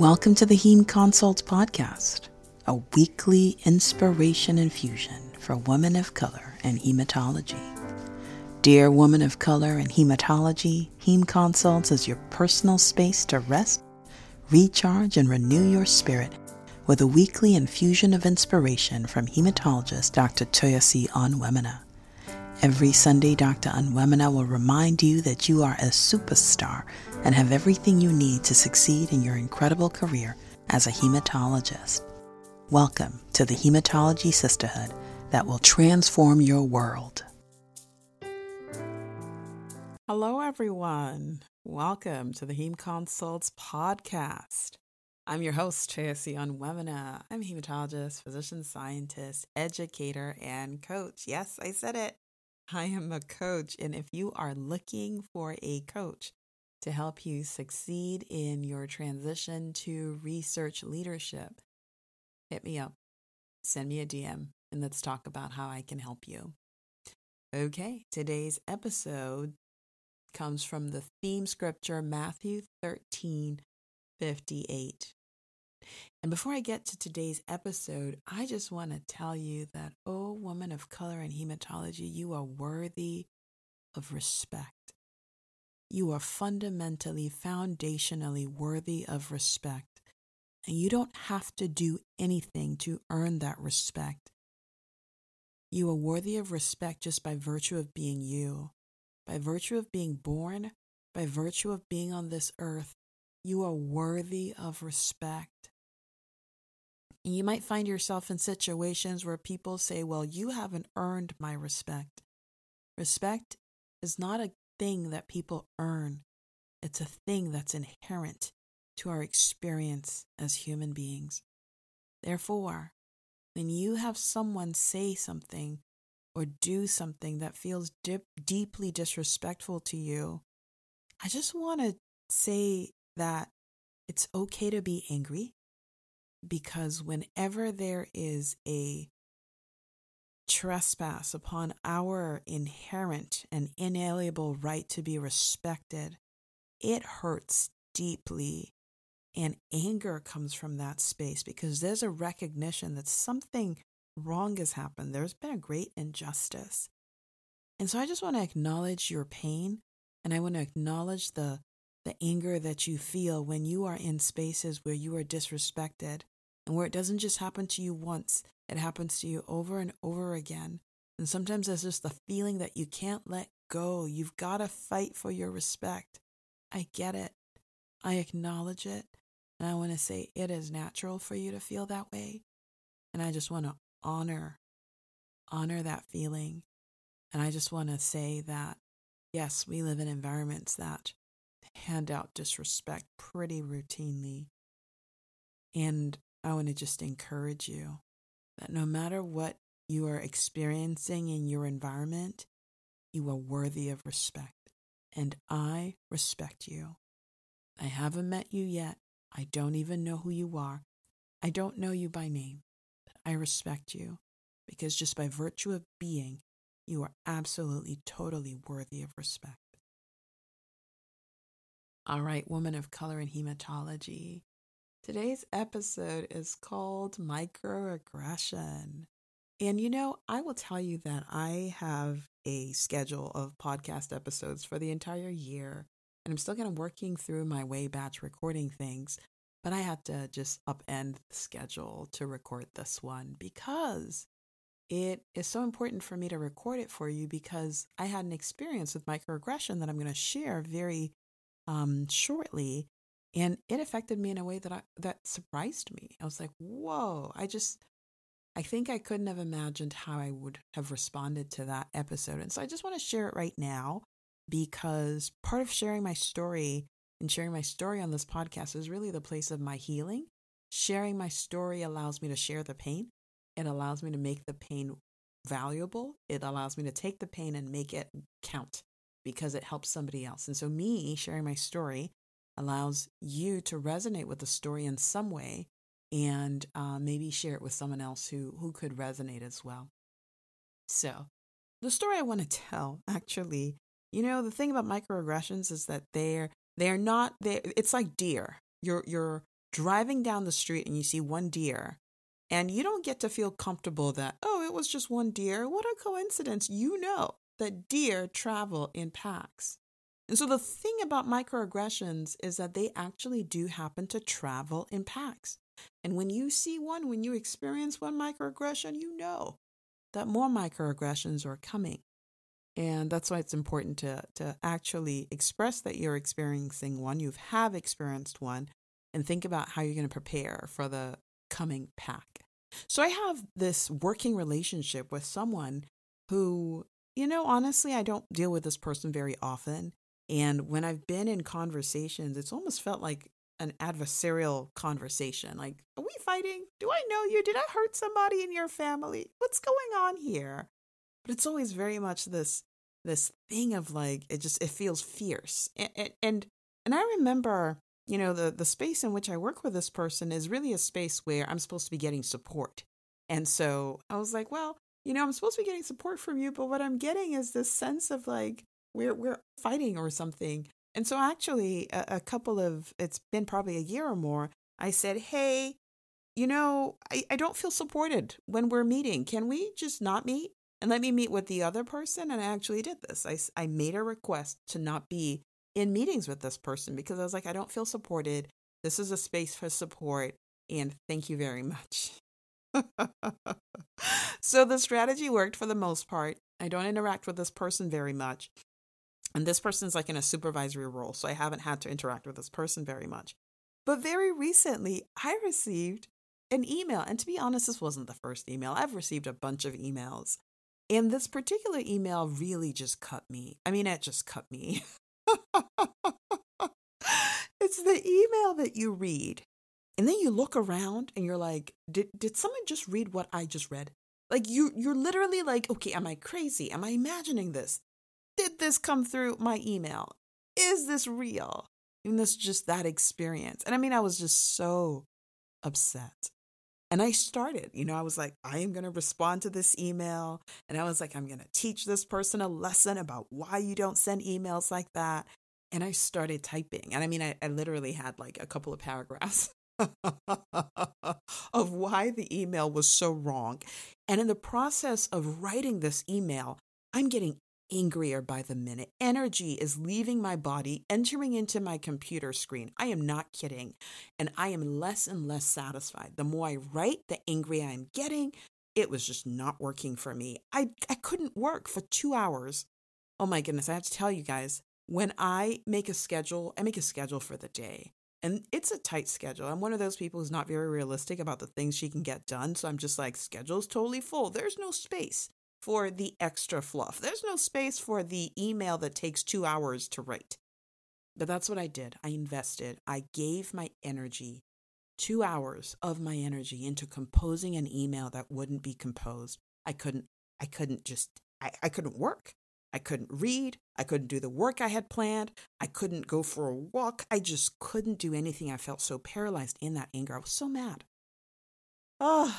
Welcome to the Heme Consults Podcast, a weekly inspiration infusion for women of color and hematology. Dear woman of color and hematology, Heme Consults is your personal space to rest, recharge, and renew your spirit with a weekly infusion of inspiration from hematologist Dr. Toyosi Onwuemene. Every Sunday, Dr. Onwuemene will remind you that you are a superstar and have everything you need to succeed in your incredible career as a hematologist. Welcome to the Hematology Sisterhood that will transform your world. Hello, everyone. Welcome to the Heme Consults podcast. I'm your host, Toyosi Onwuemene. I'm a hematologist, physician scientist, educator, and coach. Yes, I said it. I am a coach. And if you are looking for a coach to help you succeed in your transition to research leadership, hit me up, send me a DM, and let's talk about how I can help you. Okay, today's episode comes from the theme scripture Matthew 13 58. And before I get to today's episode, I just want to tell you that, oh, woman of color in hematology, you are worthy of respect. You are fundamentally, foundationally worthy of respect. And you don't have to do anything to earn that respect. You are worthy of respect just by virtue of being you, by virtue of being born, by virtue of being on this earth. You are worthy of respect. You might find yourself in situations where people say, Well, you haven't earned my respect. Respect is not a thing that people earn, it's a thing that's inherent to our experience as human beings. Therefore, when you have someone say something or do something that feels dip, deeply disrespectful to you, I just want to say that it's okay to be angry because whenever there is a trespass upon our inherent and inalienable right to be respected, it hurts deeply. And anger comes from that space because there's a recognition that something wrong has happened. There's been a great injustice. And so I just want to acknowledge your pain and I want to acknowledge the the anger that you feel when you are in spaces where you are disrespected and where it doesn't just happen to you once, it happens to you over and over again. And sometimes there's just the feeling that you can't let go. You've got to fight for your respect. I get it. I acknowledge it. And I want to say it is natural for you to feel that way. And I just want to honor, honor that feeling. And I just want to say that, yes, we live in environments that hand out disrespect pretty routinely. And I want to just encourage you that no matter what you are experiencing in your environment, you are worthy of respect. And I respect you. I haven't met you yet. I don't even know who you are. I don't know you by name. But I respect you because just by virtue of being, you are absolutely, totally worthy of respect. All right, woman of color in hematology. Today's episode is called Microaggression. And you know, I will tell you that I have a schedule of podcast episodes for the entire year, and I'm still kind of working through my way batch recording things, but I had to just upend the schedule to record this one because it is so important for me to record it for you because I had an experience with microaggression that I'm going to share very um, shortly and it affected me in a way that I, that surprised me. I was like, "Whoa!" I just I think I couldn't have imagined how I would have responded to that episode. And so I just want to share it right now because part of sharing my story and sharing my story on this podcast is really the place of my healing. Sharing my story allows me to share the pain. It allows me to make the pain valuable. It allows me to take the pain and make it count because it helps somebody else. And so, me sharing my story allows you to resonate with the story in some way and uh, maybe share it with someone else who, who could resonate as well. So, the story I want to tell actually, you know, the thing about microaggressions is that they're they're not they it's like deer. You're you're driving down the street and you see one deer and you don't get to feel comfortable that, oh, it was just one deer. What a coincidence. You know that deer travel in packs. And so the thing about microaggressions is that they actually do happen to travel in packs. And when you see one, when you experience one microaggression, you know that more microaggressions are coming. And that's why it's important to, to actually express that you're experiencing one, you have experienced one, and think about how you're going to prepare for the coming pack. So I have this working relationship with someone who, you know, honestly, I don't deal with this person very often. And when I've been in conversations, it's almost felt like an adversarial conversation. Like, are we fighting? Do I know you? Did I hurt somebody in your family? What's going on here? But it's always very much this this thing of like it just it feels fierce. And and and I remember you know the the space in which i work with this person is really a space where i'm supposed to be getting support and so i was like well you know i'm supposed to be getting support from you but what i'm getting is this sense of like we're we're fighting or something and so actually a, a couple of it's been probably a year or more i said hey you know I, I don't feel supported when we're meeting can we just not meet and let me meet with the other person and i actually did this i, I made a request to not be in meetings with this person because I was like, I don't feel supported. This is a space for support. And thank you very much. so the strategy worked for the most part. I don't interact with this person very much. And this person is like in a supervisory role. So I haven't had to interact with this person very much. But very recently, I received an email. And to be honest, this wasn't the first email. I've received a bunch of emails. And this particular email really just cut me. I mean, it just cut me. it's the email that you read and then you look around and you're like did did someone just read what i just read? Like you you're literally like okay am i crazy? Am i imagining this? Did this come through my email? Is this real? And this just that experience. And i mean i was just so upset. And I started, you know, I was like, I am going to respond to this email. And I was like, I'm going to teach this person a lesson about why you don't send emails like that. And I started typing. And I mean, I, I literally had like a couple of paragraphs of why the email was so wrong. And in the process of writing this email, I'm getting angrier by the minute. Energy is leaving my body, entering into my computer screen. I am not kidding. And I am less and less satisfied. The more I write, the angrier I'm getting. It was just not working for me. I, I couldn't work for two hours. Oh my goodness, I have to tell you guys, when I make a schedule, I make a schedule for the day. And it's a tight schedule. I'm one of those people who's not very realistic about the things she can get done. So I'm just like, schedule's totally full. There's no space for the extra fluff. There's no space for the email that takes two hours to write. But that's what I did. I invested, I gave my energy, two hours of my energy into composing an email that wouldn't be composed. I couldn't, I couldn't just, I, I couldn't work. I couldn't read. I couldn't do the work I had planned. I couldn't go for a walk. I just couldn't do anything. I felt so paralyzed in that anger. I was so mad. Oh,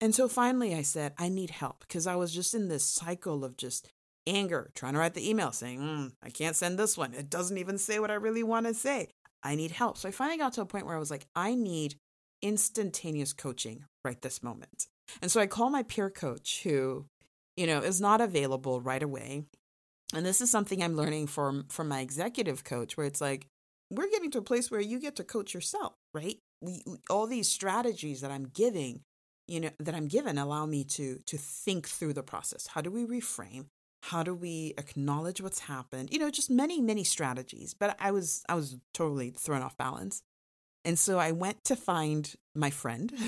and so finally I said, I need help because I was just in this cycle of just anger, trying to write the email saying, mm, I can't send this one. It doesn't even say what I really want to say. I need help. So I finally got to a point where I was like, I need instantaneous coaching right this moment. And so I call my peer coach who, you know, is not available right away. And this is something I'm learning from from my executive coach where it's like we're getting to a place where you get to coach yourself, right? We, all these strategies that I'm giving you know that i'm given allow me to to think through the process. How do we reframe? How do we acknowledge what's happened? You know just many many strategies but i was i was totally thrown off balance. And so i went to find my friend.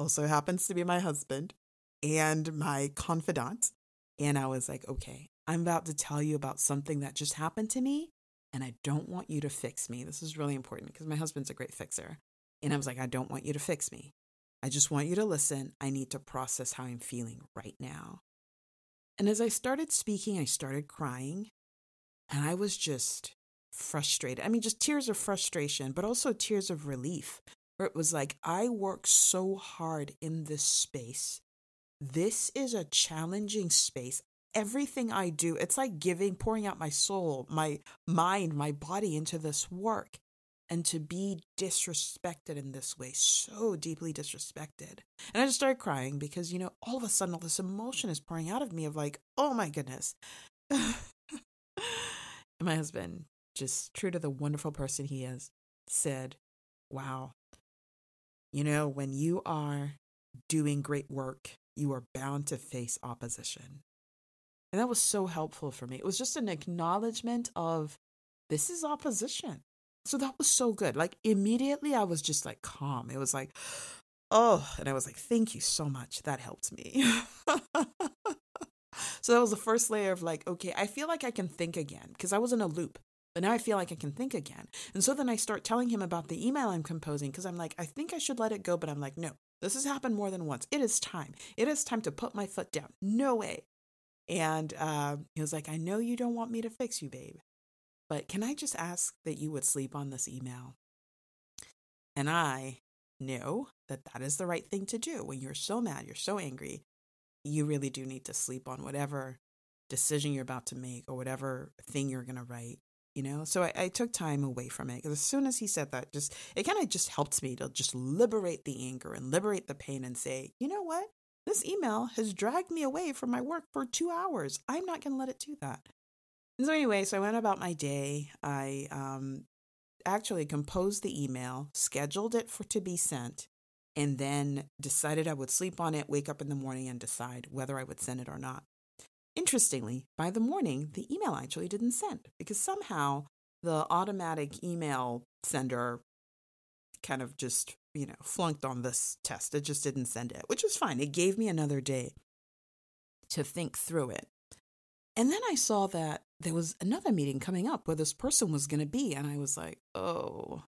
Also happens to be my husband and my confidant and i was like okay i'm about to tell you about something that just happened to me and i don't want you to fix me this is really important because my husband's a great fixer and I was like, I don't want you to fix me. I just want you to listen. I need to process how I'm feeling right now. And as I started speaking, I started crying. And I was just frustrated. I mean, just tears of frustration, but also tears of relief, where it was like, I work so hard in this space. This is a challenging space. Everything I do, it's like giving, pouring out my soul, my mind, my body into this work. and to be disrespected in this way, so deeply disrespected. And I just started crying because, you know, all of a sudden all this emotion is pouring out of me of like, oh my goodness. and my husband, just true to the wonderful person he is, said, wow, you know, when you are doing great work, you are bound to face opposition. And that was so helpful for me. It was just an acknowledgement of this is opposition. So that was so good. Like immediately I was just like calm. It was like, oh, and I was like, thank you so much. That helped me. so that was the first layer of like, okay, I feel like I can think again because I was in a loop. But now I feel like I can think again. And so then I start telling him about the email I'm composing because I'm like, I think I should let it go. But I'm like, no, this has happened more than once. It is time. It is time to put my foot down. No way. And uh, he was like, I know you don't want me to fix you, babe. But can I just ask that you would sleep on this email? And I knew that that is the right thing to do. When you're so mad, you're so angry, you really do need to sleep on whatever decision you're about to make or whatever thing you're going to write you know so I, I, took time away from it because as soon as he said that just it kind of just helped me to just liberate the anger and liberate the pain and say you know what this email has dragged me away from my work for two hours i'm not going to let it do that and so anyway, so I went about my day. I um, actually composed the email, scheduled it for to be sent, and then decided I would sleep on it, wake up in the morning, and decide whether I would send it or not. Interestingly, by the morning, the email actually didn't send because somehow the automatic email sender kind of just, you know, flunked on this test. It just didn't send it, which was fine. It gave me another day to think through it. And then I saw that there was another meeting coming up where this person was going to be. And I was like, oh,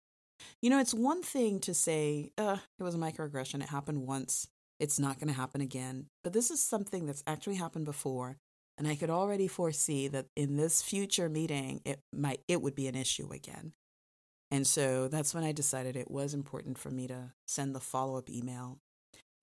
you know, it's one thing to say, uh, it was a microaggression. It happened once. It's not going to happen again. But this is something that's actually happened before. And I could already foresee that in this future meeting, it might, it would be an issue again. And so that's when I decided it was important for me to send the follow up email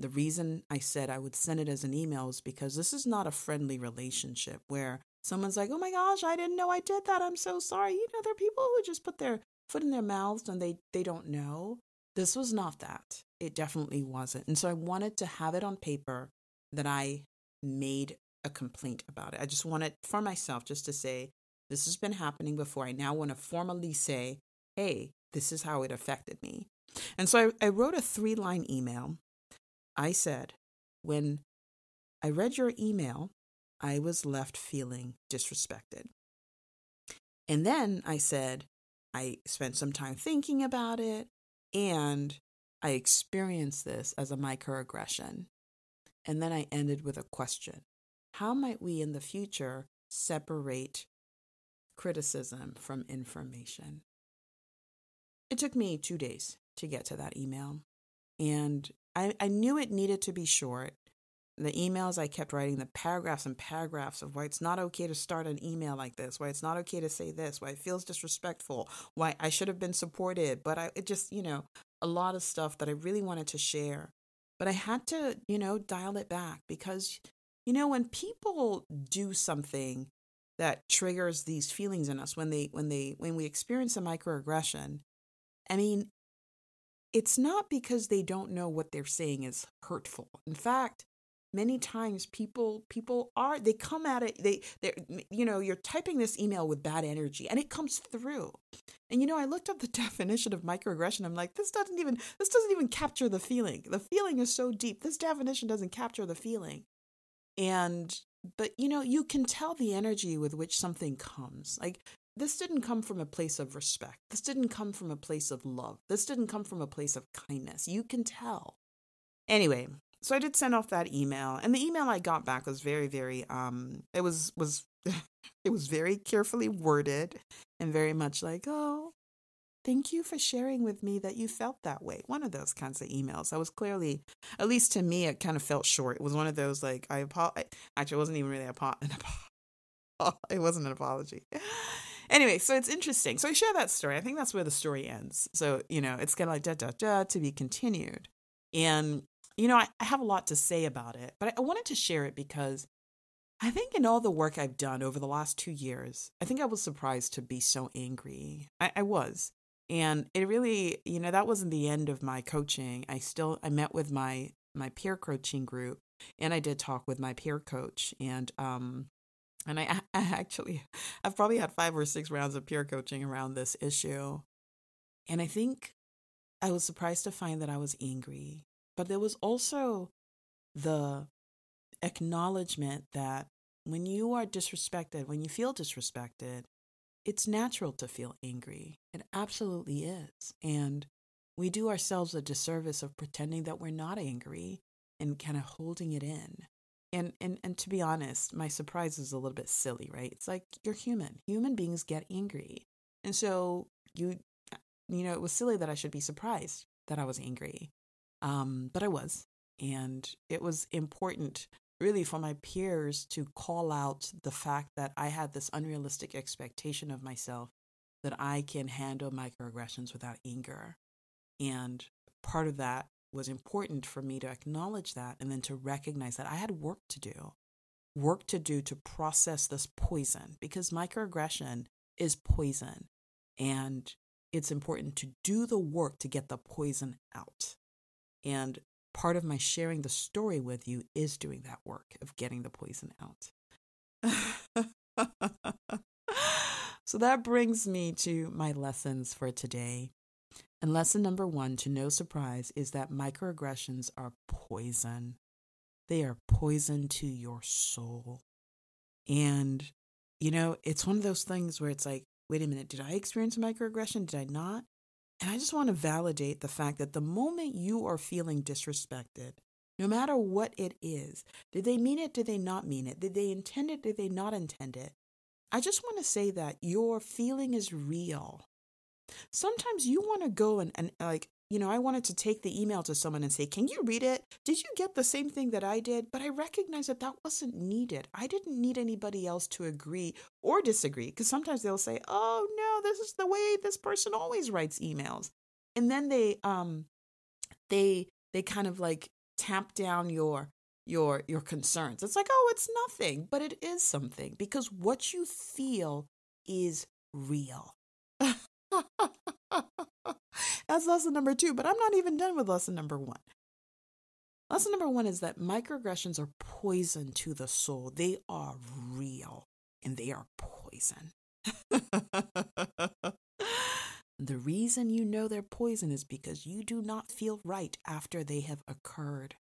the reason I said I would send it as an email is because this is not a friendly relationship where someone's like, oh my gosh, I didn't know I did that. I'm so sorry. You know, there are people who just put their foot in their mouths and they, they don't know. This was not that. It definitely wasn't. And so I wanted to have it on paper that I made a complaint about it. I just wanted for myself just to say, this has been happening before. I now want to formally say, hey, this is how it affected me. And so I, I wrote a three line email I said, when I read your email, I was left feeling disrespected. And then I said, I spent some time thinking about it and I experienced this as a microaggression. And then I ended with a question How might we in the future separate criticism from information? It took me two days to get to that email. And I, I knew it needed to be short. The emails I kept writing, the paragraphs and paragraphs of why it's not okay to start an email like this, why it's not okay to say this, why it feels disrespectful, why I should have been supported. But I it just, you know, a lot of stuff that I really wanted to share. But I had to, you know, dial it back because, you know, when people do something that triggers these feelings in us when they when they when we experience a microaggression i mean it's not because they don't know what they're saying is hurtful. In fact, many times people people are they come at it they they you know you're typing this email with bad energy and it comes through. And you know i looked up the definition of microaggression. I'm like this doesn't even this doesn't even capture the feeling. The feeling is so deep. This definition doesn't capture the feeling and but you know you can tell the energy with which something comes like this didn't come from a place of respect. This didn't come from a place of love. This didn't come from a place of kindness. You can tell. Anyway, so I did send off that email, and the email I got back was very, very um, it was was it was very carefully worded and very much like, oh, thank you for sharing with me that you felt that way. One of those kinds of emails. I was clearly, at least to me, it kind of felt short. It was one of those like I apologize. Actually, it wasn't even really an apology. It wasn't an apology anyway, so it's interesting. So I share that story. I think that's where the story ends. So, you know, it's kind of like da da da to be continued. And, you know, I, I have a lot to say about it, but I, I wanted to share it because I think in all the work I've done over the last two years, I think I was surprised to be so angry. I, I was. And it really, you know, that wasn't the end of my coaching. I still I met with my my peer coaching group and I did talk with my peer coach and um and I, I actually I've probably had 5 or 6 rounds of peer coaching around this issue. And I think I was surprised to find that I was angry, but there was also the acknowledgement that when you are disrespected, when you feel disrespected, it's natural to feel angry. It absolutely is. And we do ourselves a disservice of pretending that we're not angry and kind of holding it in. And, and and to be honest, my surprise is a little bit silly, right? It's like you're human. Human beings get angry. And so you you know, it was silly that I should be surprised that I was angry. Um, but I was. And it was important really for my peers to call out the fact that I had this unrealistic expectation of myself that I can handle microaggressions without anger. And part of that was important for me to acknowledge that and then to recognize that I had work to do, work to do to process this poison because microaggression is poison. And it's important to do the work to get the poison out. And part of my sharing the story with you is doing that work of getting the poison out. so that brings me to my lessons for today. And lesson number one, to no surprise, is that microaggressions are poison. They are poison to your soul. And, you know, it's one of those things where it's like, wait a minute, did I experience a microaggression? Did I not? And I just want to validate the fact that the moment you are feeling disrespected, no matter what it is, did they mean it? Did they not mean it? Did they intend it? Did they not intend it? I just want to say that your feeling is real. Sometimes you want to go and, and like you know, I wanted to take the email to someone and say, Can you read it? Did you get the same thing that I did? But I recognize that that wasn't needed. I didn't need anybody else to agree or disagree because sometimes they'll say, Oh, no, this is the way this person always writes emails. And then they, um, they, they kind of like tamp down your your your concerns. It's like, oh, it's nothing, but it is something because what you feel is real. That's lesson number two, but I'm not even done with lesson number one. Lesson number one is that microaggressions are poison to the soul. They are real and they are poison. the reason you know they're poison is because you do not feel right after they have occurred.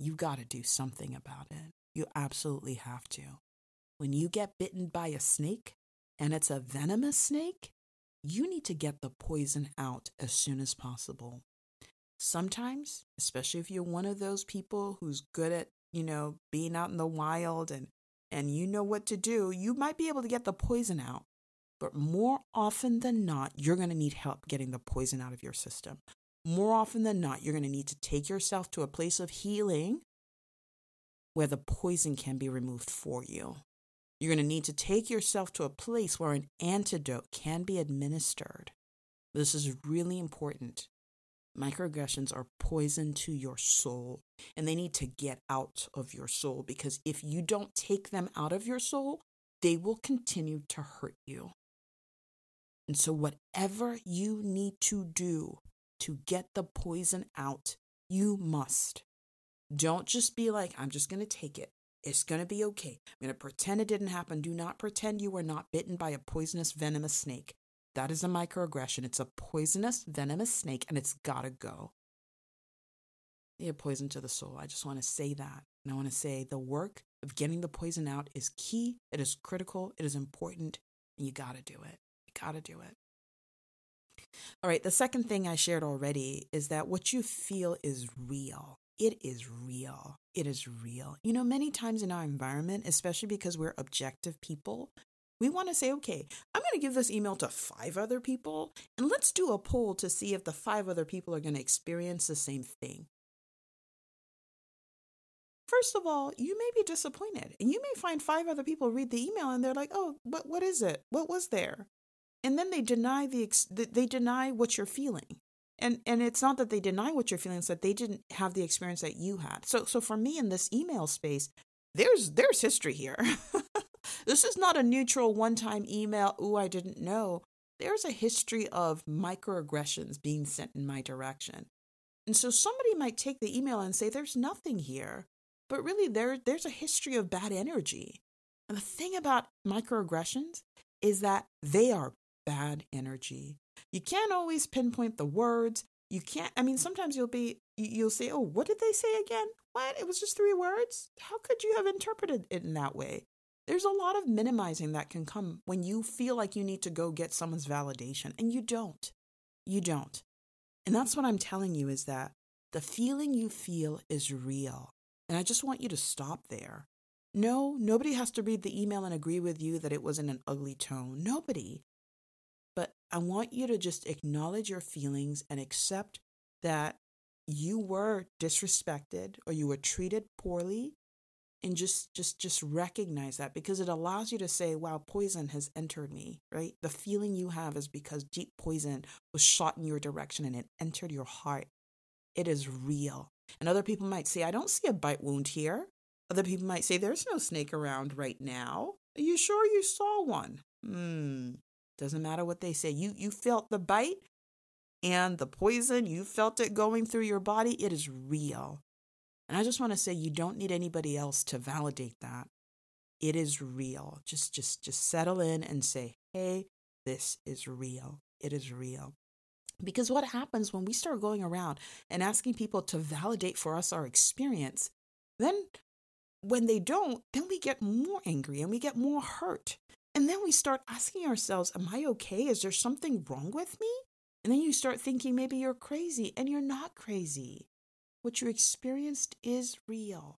You got to do something about it. You absolutely have to. When you get bitten by a snake and it's a venomous snake, you need to get the poison out as soon as possible. Sometimes, especially if you're one of those people who's good at, you know, being out in the wild and and you know what to do, you might be able to get the poison out. But more often than not, you're going to need help getting the poison out of your system. More often than not, you're going to need to take yourself to a place of healing where the poison can be removed for you. You're going to need to take yourself to a place where an antidote can be administered. This is really important. Microaggressions are poison to your soul, and they need to get out of your soul because if you don't take them out of your soul, they will continue to hurt you. And so, whatever you need to do to get the poison out, you must. Don't just be like, I'm just going to take it. It's going to be okay. I'm going to pretend it didn't happen. Do not pretend you were not bitten by a poisonous, venomous snake. That is a microaggression. It's a poisonous, venomous snake, and it's got to go. Are poison to the soul. I just want to say that. And I want to say the work of getting the poison out is key, it is critical, it is important, and you got to do it. You got to do it. All right, the second thing I shared already is that what you feel is real it is real. It is real. You know, many times in our environment, especially because we're objective people, we want to say, okay, I'm going to give this email to five other people, and let's do a poll to see if the five other people are going to experience the same thing. First of all, you may be disappointed, and you may find five other people read the email and they're like, "Oh, but what is it? What was there?" And then they deny the they deny what you're feeling and and it's not that they deny what you're feeling it's that they didn't have the experience that you had so so for me in this email space there's there's history here this is not a neutral one time email ooh i didn't know there's a history of microaggressions being sent in my direction. And so somebody might take the email and say, there's nothing here. But really, there, there's a history of bad energy. And the thing about microaggressions is that they are bad energy. You can't always pinpoint the words. You can't, I mean, sometimes you'll be, you'll say, oh, what did they say again? What? It was just three words? How could you have interpreted it in that way? There's a lot of minimizing that can come when you feel like you need to go get someone's validation, and you don't. You don't. And that's what I'm telling you is that the feeling you feel is real. And I just want you to stop there. No, nobody has to read the email and agree with you that it was in an ugly tone. Nobody. I want you to just acknowledge your feelings and accept that you were disrespected or you were treated poorly and just just just recognize that because it allows you to say wow poison has entered me right? The feeling you have is because deep poison was shot in your direction and it entered your heart. It is real. And other people might say i don't see a bite wound here. Other people might say there's no snake around right now. Are you sure you saw one? Hmm doesn't matter what they say you you felt the bite and the poison you felt it going through your body it is real and I just want to say you don't need anybody else to validate that. It is real. Just just just settle in and say, "Hey, this is real. It is real." Because what happens when we start going around and asking people to validate for us our experience, then when they don't, then we get more angry and we get more hurt. And then we start asking ourselves, Am I okay? Is there something wrong with me? And then you start thinking maybe you're crazy, and you're not crazy. What you experienced is real.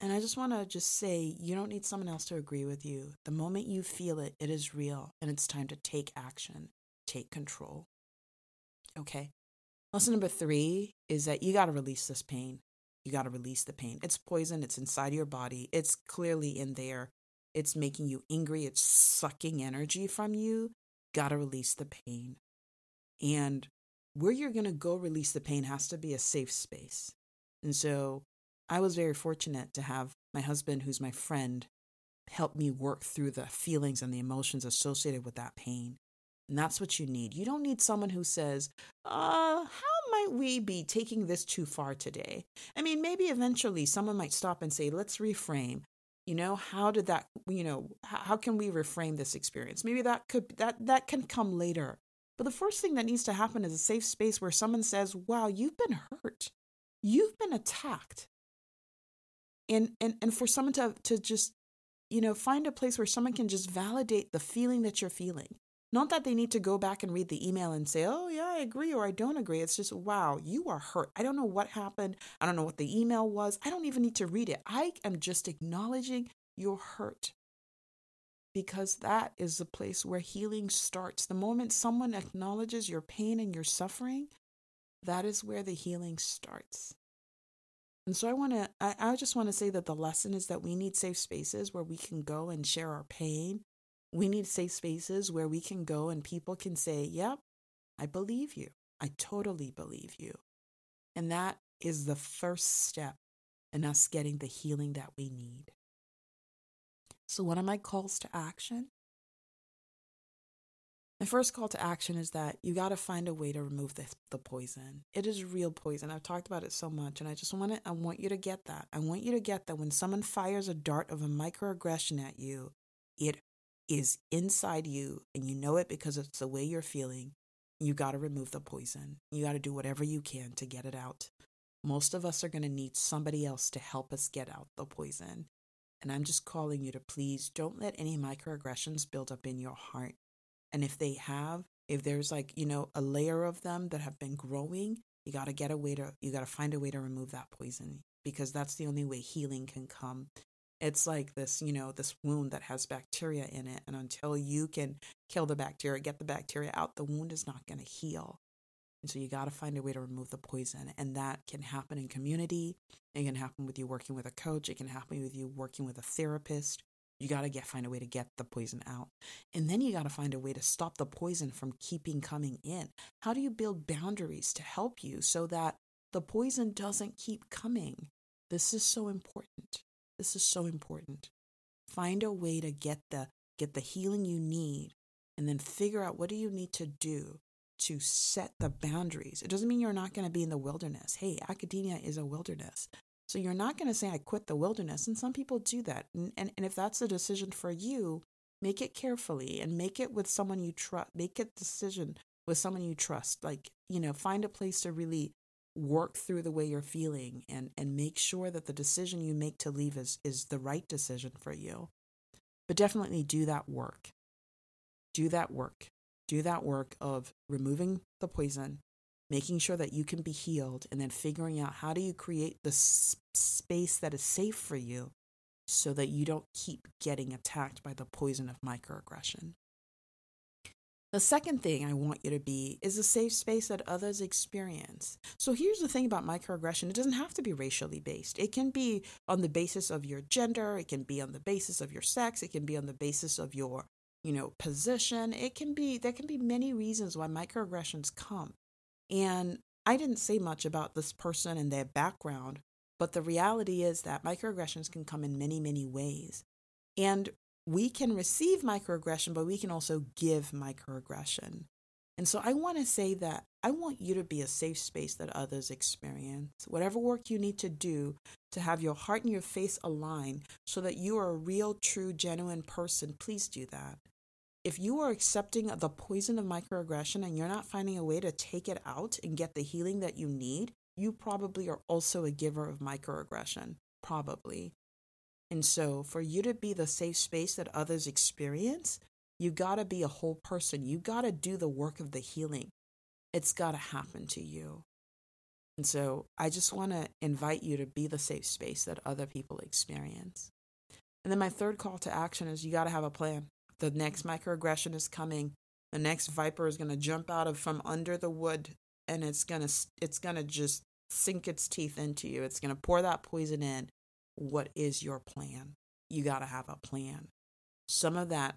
And I just want to just say you don't need someone else to agree with you. The moment you feel it, it is real and it's time to take action, take control. Okay. Lesson number three is that you got to release this pain. You got to release the pain. It's poison, it's inside your body, it's clearly in there. It's making you angry, it's sucking energy from you. Got to release the pain. And where you're going to go release the pain has to be a safe space. And so I was very fortunate to have my husband, who's my friend, help me work through the feelings and the emotions associated with that pain. And that's what you need. You don't need someone who says, uh, how might we be taking this too far today? I mean, maybe eventually someone might stop and say, let's reframe. You know, how did that, you know, how, can we reframe this experience? Maybe that could, that, that can come later. But the first thing that needs to happen is a safe space where someone says, Wow, you've been hurt. You've been attacked. And and and for someone to to just, you know, find a place where someone can just validate the feeling that you're feeling. Not that they need to go back and read the email and say, oh, yeah, I agree or I don't agree. It's just, wow, you are hurt. I don't know what happened. I don't know what the email was. I don't even need to read it. I am just acknowledging your hurt because that is the place where healing starts. The moment someone acknowledges your pain and your suffering, that is where the healing starts. And so I want to, I, I just want to say that the lesson is that we need safe spaces where we can go and share our pain. We need safe spaces where we can go and people can say, yep, I believe you. I totally believe you. And that is the first step in us getting the healing that we need. So, what are my calls to action? My first call to action is that you got to find a way to remove the, the poison. It is real poison. I've talked about it so much, and I just want to, I want you to get that. I want you to get that when someone fires a dart of a microaggression at you, it is inside you, and you know it because it's the way you're feeling. You got to remove the poison. You got to do whatever you can to get it out. Most of us are going to need somebody else to help us get out the poison. And I'm just calling you to please don't let any microaggressions build up in your heart. And if they have, if there's like, you know, a layer of them that have been growing, you got to get a way to, you got to find a way to remove that poison because that's the only way healing can come. It's like this, you know, this wound that has bacteria in it. And until you can kill the bacteria, get the bacteria out, the wound is not going to heal. And so you got to find a way to remove the poison. And that can happen in community. It can happen with you working with a coach. It can happen with you working with a therapist. You got to get find a way to get the poison out. And then you got to find a way to stop the poison from keeping coming in. How do you build boundaries to help you so that the poison doesn't keep coming? This is so important. This is so important. Find a way to get the get the healing you need and then figure out what do you need to do to set the boundaries. It doesn't mean you're not going to be in the wilderness. Hey, academia is a wilderness. So you're not going to say, I quit the wilderness. And some people do that. And, and, and if that's a decision for you, make it carefully and make it with someone you trust. Make a decision with someone you trust. Like, you know, find a place to really work through the way you're feeling and, and make sure that the decision you make to leave is, is the right decision for you. But definitely do that work. Do that work. Do that work of removing the poison, making sure that you can be healed, and then figuring out how do you create the space that is safe for you so that you don't keep getting attacked by the poison of microaggression. The second thing I want you to be is a safe space that others experience. So here's the thing about microaggression it doesn't have to be racially based. It can be on the basis of your gender, it can be on the basis of your sex, it can be on the basis of your, you know, position. It can be there can be many reasons why microaggressions come. And I didn't say much about this person and their background, but the reality is that microaggressions can come in many, many ways. And we can receive microaggression, but we can also give microaggression. And so I want to say that I want you to be a safe space that others experience. Whatever work you need to do to have your heart and your face align so that you are a real, true, genuine person, please do that. If you are accepting the poison of microaggression and you're not finding a way to take it out and get the healing that you need, you probably are also a giver of microaggression. Probably. And so, for you to be the safe space that others experience, you got to be a whole person. You got to do the work of the healing. It's got to happen to you. And so, I just want to invite you to be the safe space that other people experience. And then, my third call to action is you got to have a plan. The next microaggression is coming. The next viper is going to jump out of from under the wood and it's going to it's going to just sink its teeth into you. It's going to pour that poison in what is your plan? You got to have a plan. Some of that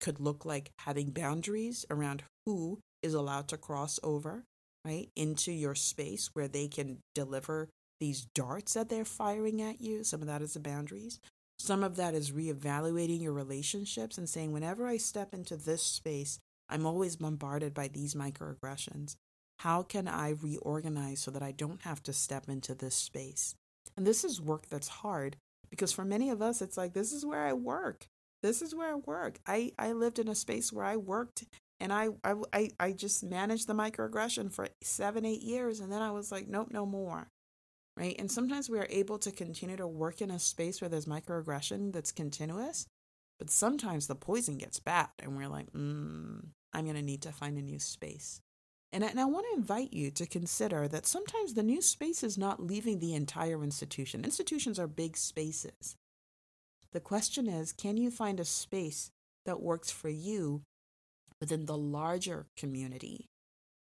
could look like having boundaries around who is allowed to cross over, right, into your space where they can deliver these darts that they're firing at you. Some of that is the boundaries. Some of that is reevaluating your relationships and saying, whenever I step into this space, I'm always bombarded by these microaggressions. How can I reorganize so that I don't have to step into this space? And this is work that's hard because for many of us, it's like, this is where I work. This is where I work. I, I lived in a space where I worked and I, I, I just managed the microaggression for seven, eight years. And then I was like, nope, no more. Right. And sometimes we are able to continue to work in a space where there's microaggression that's continuous. But sometimes the poison gets bad and we're like, mm, I'm going to need to find a new space. And I, and I want to invite you to consider that sometimes the new space is not leaving the entire institution. Institutions are big spaces. The question is can you find a space that works for you within the larger community?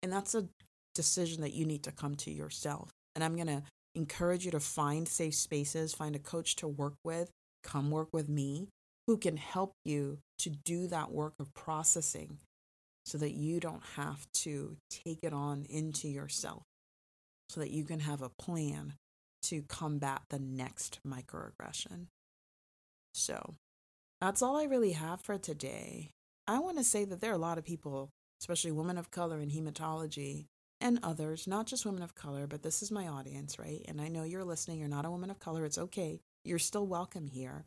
And that's a decision that you need to come to yourself. And I'm going to encourage you to find safe spaces, find a coach to work with, come work with me who can help you to do that work of processing so that you don't have to take it on into yourself, so that you can have a plan to combat the next microaggression. So, that's all I really have for today. I want to say that there are a lot of people, especially women of color in hematology and others, not just women of color, but this is my audience, right? And I know you're listening, you're not a woman of color, it's okay. You're still welcome here.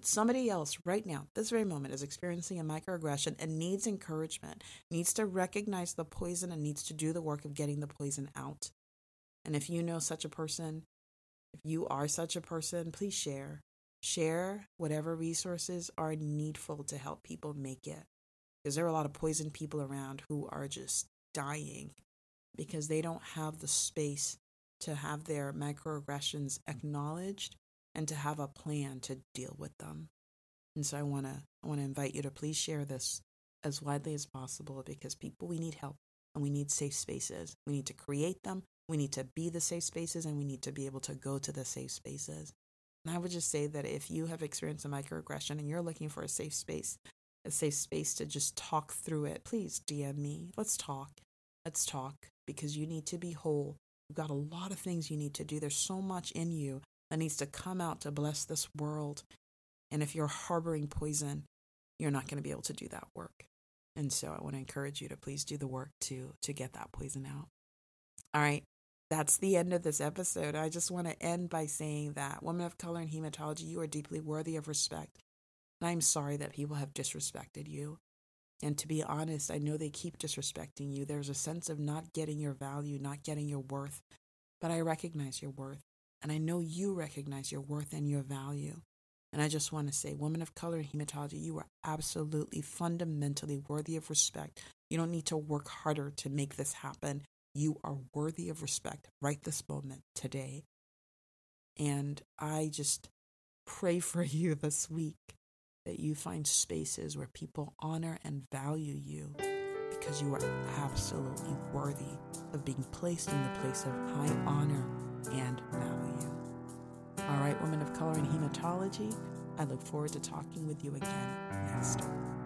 But somebody else right now, this very moment, is experiencing a microaggression and needs encouragement, needs to recognize the poison and needs to do the work of getting the poison out. And if you know such a person, if you are such a person, please share. Share whatever resources are needful to help people make it. Because there are a lot of poisoned people around who are just dying because they don't have the space to have their microaggressions acknowledged and to have a plan to deal with them. And so I want to I want to invite you to please share this as widely as possible because people we need help and we need safe spaces. We need to create them. We need to be the safe spaces and we need to be able to go to the safe spaces. And I would just say that if you have experienced a microaggression and you're looking for a safe space, a safe space to just talk through it, please DM me. Let's talk. Let's talk because you need to be whole. You've got a lot of things you need to do. There's so much in you that needs to come out to bless this world. And if you're harboring poison, you're not going to be able to do that work. And so I want to encourage you to please do the work to to get that poison out. All right. That's the end of this episode. I just want to end by saying that women of color in hematology, you are deeply worthy of respect. And I'm sorry that people have disrespected you. And to be honest, I know they keep disrespecting you. There's a sense of not getting your value, not getting your worth. But I recognize your worth. And I know you recognize your worth and your value. And I just want to say, women of color in hematology, you are absolutely fundamentally worthy of respect. You don't need to work harder to make this happen. You are worthy of respect right this moment, today. And I just pray for you this week that you find spaces where people honor and value you because you are absolutely worthy of being placed in the place of high honor and value. All right, women of color in hematology, I look forward to talking with you again next time.